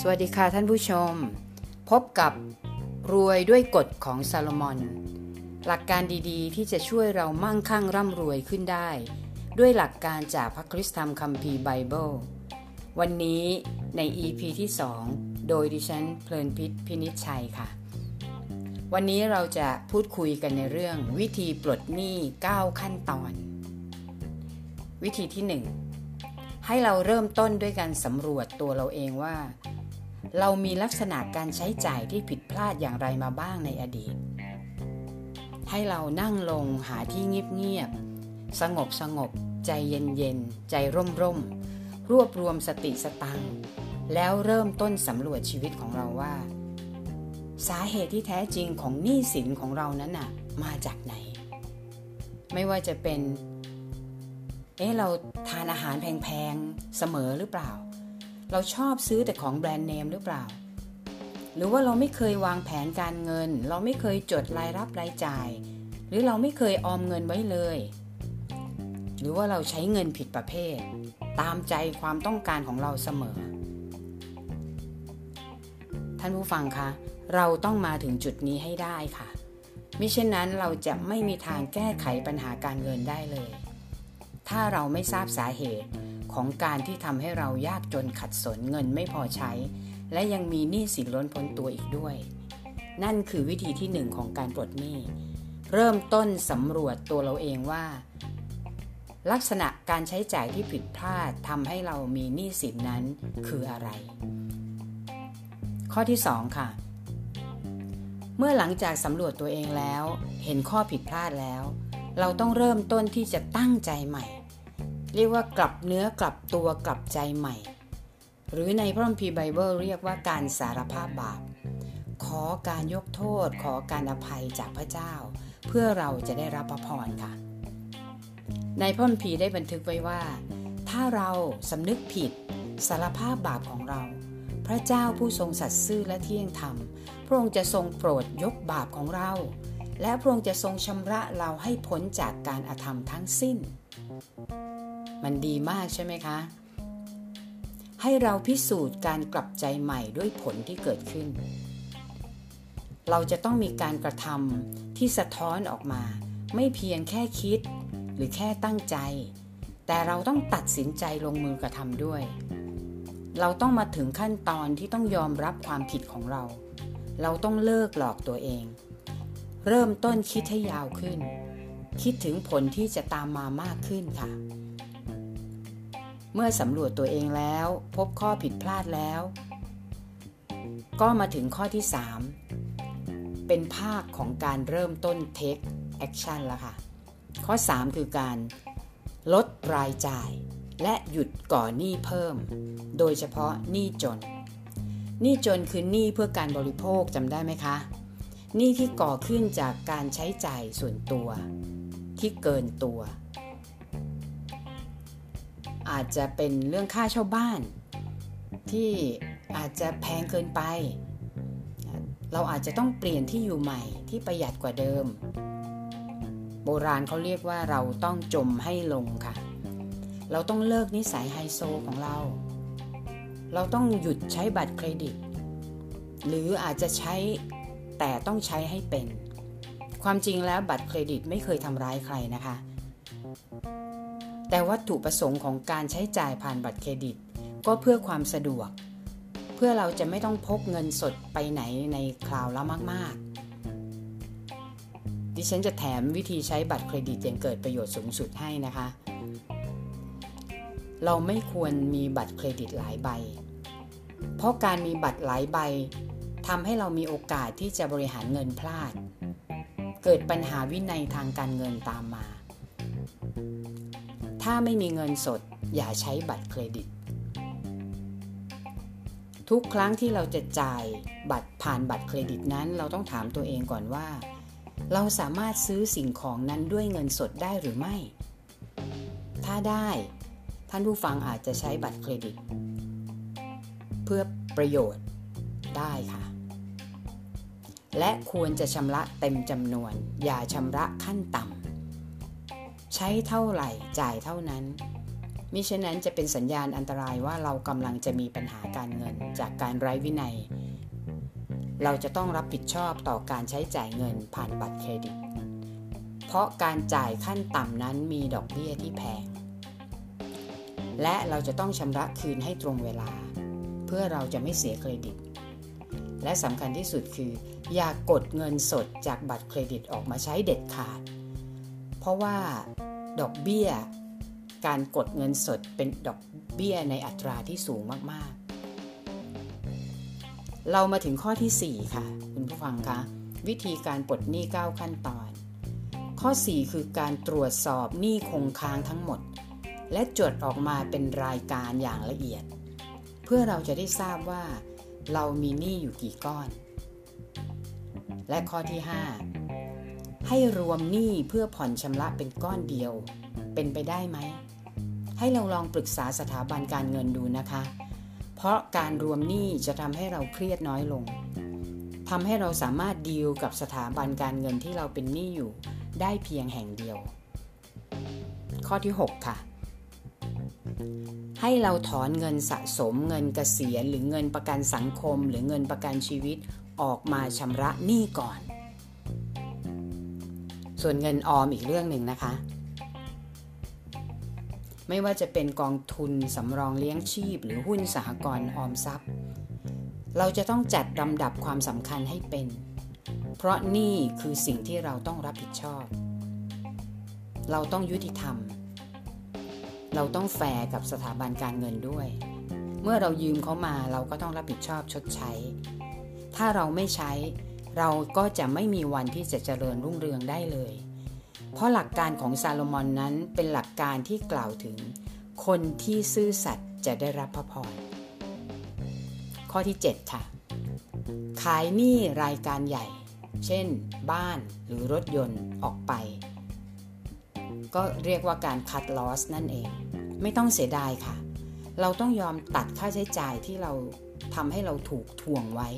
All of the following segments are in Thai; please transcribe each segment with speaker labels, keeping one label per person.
Speaker 1: สวัสดีค่ะท่านผู้ชม พบกับรวยด้วยกฎของซาโลมอน หลักการดีๆ ที่จะช่วยเรามั่งคั่งร่ำรวยขึ้นได้ ด้วยหลักการจากพระคริสตธรรมคัมภีร์ไบเบิล วันนี้ใน EP ที่ 2 โดยดิฉันเพลินพิษพินิชชัยค่ะ วันนี้เราจะพูดคุยกันในเรื่องวิธีปลดหนี้ 9 ขั้นตอน วิธีที่ 1 ให้เราเริ่มต้นด้วยการสำรวจตัวเราเองว่า เรามีลักษณะการใช้จ่ายที่ผิดพลาดอย่างไรมาบ้างในอดีต ให้เรานั่งลงหาที่เงียบๆสงบสงบใจเย็นๆใจร่มร่มรวบรวมสติสตังแล้วเริ่มต้นสำรวจชีวิตของเราว่า สาเหตุที่แท้จริงของหนี้สินของเรานั้นน่ะ มาจากไหน ไม่ว่าจะเป็น เอ๊ะเราทานอาหารแพงๆเสมอหรือเปล่า เราชอบซื้อแต่ของแบรนด์เนมหรือเปล่า หรือว่าเราไม่เคยวางแผนการเงิน เราไม่เคยจดรายรับรายจ่าย หรือเราไม่เคยออมเงินไว้เลย หรือว่าเราใช้เงินผิดประเภท ตามใจความต้องการของเราเสมอ ท่านผู้ฟังคะเราต้องมาถึงจุดนี้ให้ได้ค่ะมิเช่นนั้นเราจะไม่มีทางแก้ไขปัญหาการเงินได้เลย ถ้าเราไม่ทราบสาเหตุของการที่ทำให้เรายากจนขัดสนเงินไม่พอใช้ และยังมีหนี้สินล้นพ้นตัวอีกด้วย นั่นคือวิธีที่หนึ่งของการปลดหนี้ เริ่มต้นสำรวจตัวเราเองว่า ลักษณะการใช้จ่ายที่ผิดพลาดทำให้เรามีหนี้สินนั้นคืออะไร ข้อที่ 2 ค่ะ เมื่อหลังจากสำรวจตัวเองแล้ว เห็นข้อผิดพลาดแล้ว เราต้องเริ่มต้นที่จะตั้งใจใหม่ เรียกว่ากลับเนื้อกลับตัวกลับใจใหม่ หรือในพระคัมภีร์ไบเบิลเรียกว่าการสารภาพบาป ขอการยกโทษ ขอการอภัยจากพระเจ้า เพื่อเราจะได้รับพระพรค่ะ ในพระคัมภีร์ได้บันทึกไว้ว่า ถ้าเราสำนึกผิดสารภาพบาปของเรา พระเจ้าผู้ทรงสัตย์ซื่อและเที่ยงธรรม พระองค์จะทรงโปรดยกบาปของเรา และพระองค์จะทรงชำระเราให้พ้นจากการอาธรรมทั้งสิ้น มันดีมากใช่ไหมคะ ให้เราพิสูจน์การกลับใจใหม่ด้วยผลที่เกิดขึ้น เราจะต้องมีการกระทำที่สะท้อนออกมา ไม่เพียงแค่คิดหรือแค่ตั้งใจ แต่เราต้องตัดสินใจลงมือกระทำด้วย เราต้องมาถึงขั้นตอนที่ต้องยอมรับความผิดของเรา เราต้องเลิกหลอกตัวเอง เริ่มต้นคิดให้ยาวขึ้น คิดถึงผลที่จะตามมามากขึ้นค่ะ เมื่อสำรวจตัวเองแล้ว พบข้อผิดพลาดแล้ว ก็มาถึงข้อที่ 3 เป็นภาคของการเริ่มต้น take action แล้วค่ะ ข้อ 3 คือการลดรายจ่าย และหยุดก่อหนี้เพิ่ม โดยเฉพาะหนี้จนหนี้จนคือหนี้เพื่อการบริโภคจำได้ไหมคะ หนี้ที่ก่อขึ้นจากการใช้จ่ายส่วนตัว ที่เกินตัว อาจจะเป็นเรื่องค่าเช่าบ้าน ที่อาจจะแพงเกินไป เราอาจจะต้องเปลี่ยนที่อยู่ใหม่ที่ประหยัดกว่าเดิม โบราณเขาเรียกว่าเราต้องจมให้ลงค่ะ เราต้องเลิกนิสัยไฮโซของเรา เราต้องหยุดใช้บัตรเครดิต หรืออาจจะใช้ แต่ต้องใช้ให้เป็น ความจริงแล้วบัตรเครดิตไม่เคยทำร้ายใครนะคะ แต่วัตถุประสงค์ของการใช้จ่ายผ่านบัตรเครดิต ก็เพื่อความสะดวก เพื่อเราจะไม่ต้องพกเงินสดไปไหนในคราวละมาก ๆ ดิฉันจะแถมวิธีใช้บัตรเครดิตอย่างเกิดประโยชน์สูงสุดให้นะคะ เราไม่ควรมีบัตรเครดิตหลายใบ เพราะการมีบัตรหลายใบ ทำให้เรามีโอกาสที่จะบริหารเงินพลาด เกิดปัญหาวินัยทางการเงินตามมา ถ้าไม่มีเงินสดอย่าใช้บัตรเครดิต ทุกครั้งที่เราจะจ่ายบัตรผ่านบัตรเครดิตนั้น เราต้องถามตัวเองก่อนว่า เราสามารถซื้อสิ่งของนั้นด้วยเงินสดได้หรือไม่ ถ้าได้ท่านผู้ฟังอาจจะใช้บัตรเครดิต เพื่อประโยชน์ได้ค่ะ และควรจะชำระเต็มจำนวน อย่าชำระขั้นต่ำ ใช้เท่าไหร่จ่ายเท่านั้น มิฉะนั้นจะเป็นสัญญาณอันตรายว่าเรากำลังจะมีปัญหาการเงินจากการไร้วินัย เราจะต้องรับผิดชอบต่อการใช้จ่ายเงินผ่านบัตรเครดิต เพราะการจ่ายขั้นต่ำนั้นมีดอกเบี้ยที่แพง และเราจะต้องชำระคืนให้ตรงเวลา เพื่อเราจะไม่เสียเครดิต และสำคัญที่สุดคือ อย่ากกดเงินสดจากบัตรเครดิตออกมาใช้เด็ดขาด เพราะว่าดอกเบี้ย การกดเงินสดเป็นดอกเบี้ยในอัตราที่สูงมากๆ เรามาถึงข้อที่ 4 ค่ะ คุณผู้ฟังคะวิธีการปลดหนี้ 9 ขั้นตอน ข้อ 4 คือการตรวจสอบหนี้คงค้างทั้งหมด และจดออกมาเป็นรายการอย่างละเอียด เพื่อเราจะได้ทราบว่า เรามีหนี้อยู่กี่ก้อน และข้อที่ 5 ให้รวมหนี้เพื่อผ่อนชำระเป็นก้อนเดียว เป็นไปได้ไหม ให้เราลองปรึกษาสถาบันการเงินดูนะคะ เพราะการรวมหนี้จะทำให้เราเครียดน้อยลงทำให้เราสามารถดีลกับสถาบันการเงินที่เราเป็นหนี้อยู่ได้เพียงแห่งเดียว ข้อที่ 6 ค่ะ ให้เราถอนเงินสะสมเงินเกษียณหรือเงินประกันสังคม หรือเงินประกันชีวิตออกมาชำระหนี้ก่อน ส่วนเงินออมอีกเรื่องหนึ่งนะคะ ไม่ว่าจะเป็นกองทุนสำรองเลี้ยงชีพ หรือหุ้นสหกรณ์ออมทรัพย์ เราจะต้องจัดลำดับความสำคัญให้เป็น เพราะนี่คือสิ่งที่เราต้องรับผิดชอบ เราต้องยุติธรรม เราต้องแฟร์กับสถาบันการเงินด้วย เมื่อเรายืมเขามาเราก็ต้องรับผิดชอบชดใช้ ถ้าเราไม่ใช้เราก็จะไม่มีวันที่จะเจริญรุ่งเรืองได้เลย เพราะหลักการของซาโลมอนนั้นเป็นหลักการที่กล่าวถึง คนที่ซื่อสัตย์จะได้รับพระพร ข้อที่ 7 ค่ะ ขายหนี้รายการใหญ่ เช่น บ้านหรือรถยนต์ออกไป ก็เรียกว่าการคัดลอสนั่นเอง ไม่ต้องเสียดายค่ะ เราต้องยอมตัดค่าใช้จ่ายที่เราทำให้เราถูกทวงไว้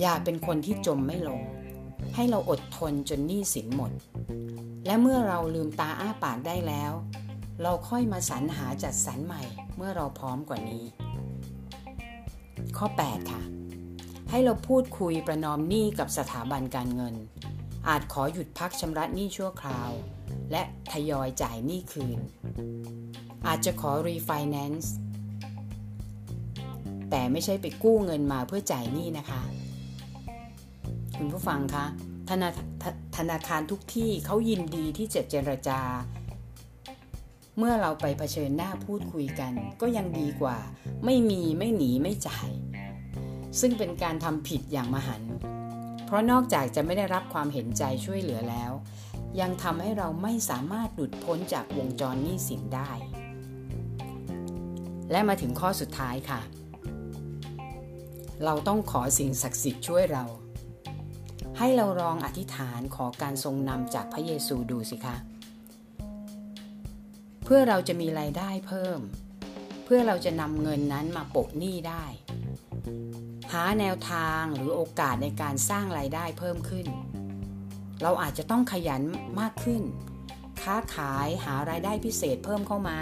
Speaker 1: อย่าเป็นคนที่จมไม่ลง ให้เราอดทนจนหนี้สินหมด และเมื่อเราลืมตาอ้าปากได้แล้ว เราค่อยมาสรรหาจัดสรรใหม่เมื่อเราพร้อมกว่านี้ ข้อ 8 ค่ะ ให้เราพูดคุยประนอมหนี้กับสถาบันการเงิน อาจขอหยุดพักชำระหนี้ชั่วคราว และทยอยจ่ายหนี้คืน อาจจะขอรีไฟแนนซ์แต่ไม่ใช่ไปกู้เงินมาเพื่อจ่ายหนี้นะคะ คุณผู้ฟังคะธนาธนาคารทุกที่เขายินดีที่จะเจรจา เมื่อเราไปเผชิญหน้าพูดคุยกัน ก็ยังดีกว่า ไม่มีไม่หนีไม่จ่าย ซึ่งเป็นการทำผิดอย่างมหันเพ ราะนอกจากจะไม่ได้รับความเห็นใจช่วยเหลือแล้ว ยังทำให้เราไม่สามารถหลุดพ้นจากวงจรหนี้สินได้ และมาถึงข้อสุดท้ายค่ะ เราต้องขอสิ่งศักดิ์สิทธิ์ช่วยเรา ให้เราลองอธิษฐานขอการทรงนำจากพระเยซูดูสิคะ เพื่อเราจะมีรายได้เพิ่ม เพื่อเราจะนำเงินนั้นมาปกหนี้ได้ หาแนวทางหรือโอกาสในการสร้างรายได้เพิ่มขึ้น เราอาจจะต้องขยันมากขึ้น ค้าขายหารายได้พิเศษเพิ่มเข้ามา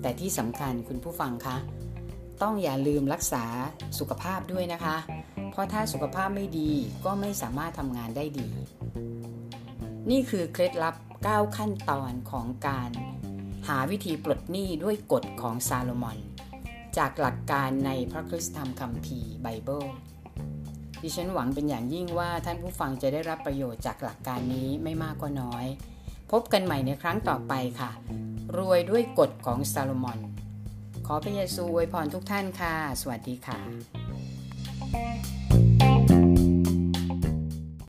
Speaker 1: แต่ที่สำคัญคุณผู้ฟังคะ ต้องอย่าลืมรักษาสุขภาพด้วยนะคะ เพราะถ้าสุขภาพไม่ดีก็ไม่สามารถทำงานได้ดี นี่คือเคล็ดลับ 9 ขั้นตอนของการหาวิธีปลดหนี้ด้วยกฎของซาโลมอน จากหลักการในพระคริสตธรรมคัมภีร์ไบเบิลดิฉันหวังเป็นอย่างยิ่งว่าท่านผู้ฟังจะได้รับประโยชน์จากหลักการนี้ไม่มากก็น้อย พบกันใหม่ในครั้งต่อไปค่ะ รวยด้วยกฎของซาโลมอน ขอพระเยซูอวยพรทุกท่านค่ะ สวัสดีค่ะ